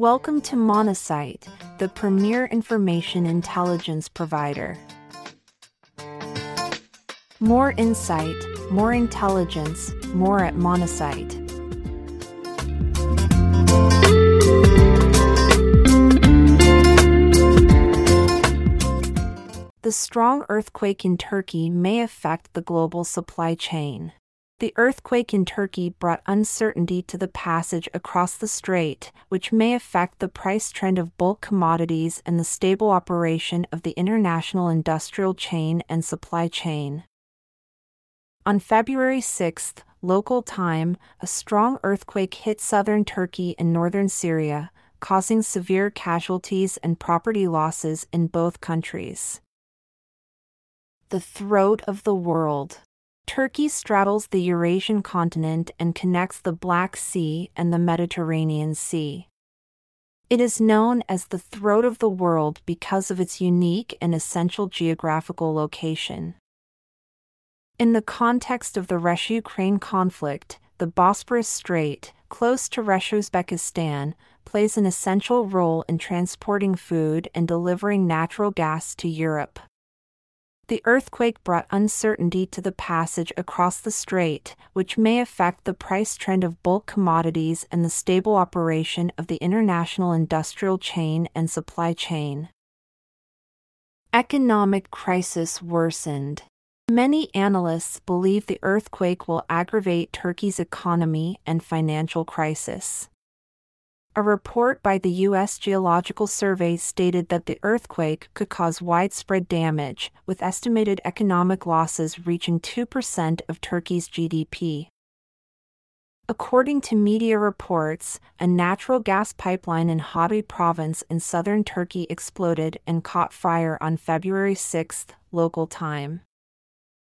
Welcome to Monocyte, the premier information intelligence provider. More insight, more intelligence, more at Monocyte. The strong earthquake in Turkey may affect the global supply chain. The earthquake in Turkey brought uncertainty to the passage across the strait, which may affect the price trend of bulk commodities and the stable operation of the international industrial chain and supply chain. On February 6, local time, a strong earthquake hit southern Turkey and northern Syria, causing severe casualties and property losses in both countries. The throat of the world. Turkey straddles the Eurasian continent and connects the Black Sea and the Mediterranean Sea. It is known as the throat of the world because of its unique and essential geographical location. In the context of the Russia Ukraine conflict, the Bosporus Strait, close to Russia Uzbekistan, plays an essential role in transporting food and delivering natural gas to Europe. The earthquake brought uncertainty to the passage across the strait, which may affect the price trend of bulk commodities and the stable operation of the international industrial chain and supply chain. Economic crisis worsened. Many analysts believe the earthquake will aggravate Turkey's economy and financial crisis. A report by the U.S. Geological Survey stated that the earthquake could cause widespread damage, with estimated economic losses reaching 2% of Turkey's GDP. According to media reports, a natural gas pipeline in Hatay province in southern Turkey exploded and caught fire on February 6, local time.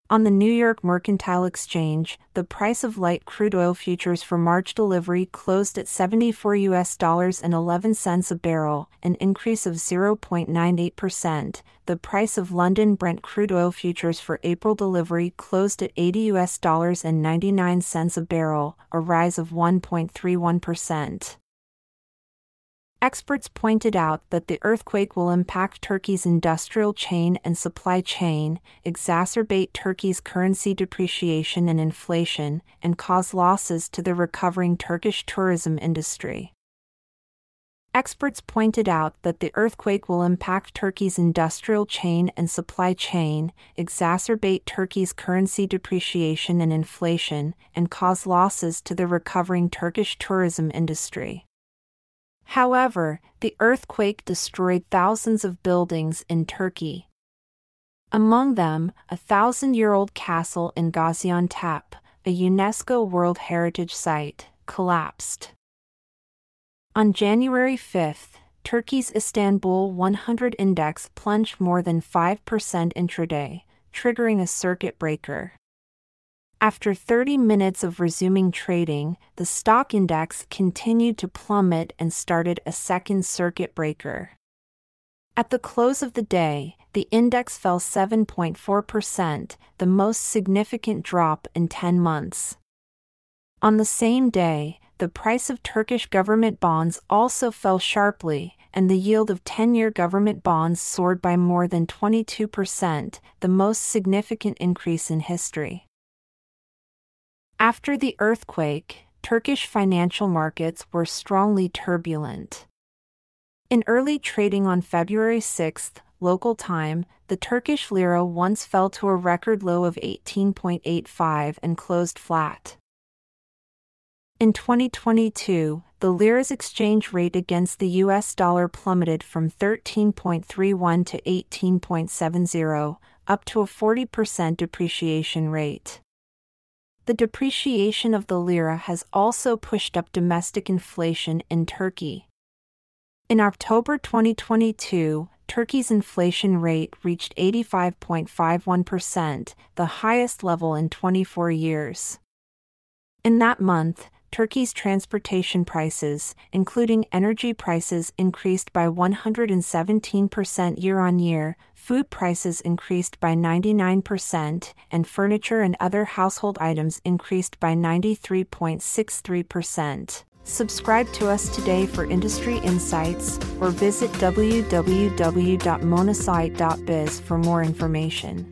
On the New York Mercantile Exchange, the price of light crude oil futures for March delivery closed at 74 US dollars and 11 cents a barrel, an increase of 0.98%. The price of London Brent crude oil futures for April delivery closed at 80 US dollars and 99 cents a barrel, a rise of 1.31%. Experts pointed out that the earthquake will impact Turkey's industrial chain and supply chain, exacerbate Turkey's currency depreciation and inflation, and cause losses to the recovering Turkish tourism industry. Experts pointed out that the earthquake will impact Turkey's industrial chain and supply chain, exacerbate Turkey's currency depreciation and inflation, and cause losses to the recovering Turkish tourism industry. However, the earthquake destroyed thousands of buildings in Turkey. Among them, a thousand year old castle in Gaziantep, a UNESCO World Heritage Site, collapsed. On January 5, Turkey's Istanbul 100 index plunged more than 5% intraday, triggering a circuit breaker. After 30 minutes of resuming trading, the stock index continued to plummet and started a second circuit breaker. At the close of the day, the index fell 7.4%, the most significant drop in 10 months. On the same day, the price of Turkish government bonds also fell sharply, and the yield of 10 year government bonds soared by more than 22%, the most significant increase in history. After the earthquake, Turkish financial markets were strongly turbulent. In early trading on February 6, local time, the Turkish lira once fell to a record low of 18.85 and closed flat. In 2022, the lira's exchange rate against the US dollar plummeted from 13.31 to 18.70, up to a 40% depreciation rate the depreciation of the lira has also pushed up domestic inflation in Turkey. In October 2022, Turkey's inflation rate reached 85.51%, the highest level in 24 years. In that month, Turkey's transportation prices, including energy prices, increased by 117% year on year, food prices increased by 99%, and furniture and other household items increased by 93.63%. Subscribe to us today for industry insights or visit www.monasite.biz for more information.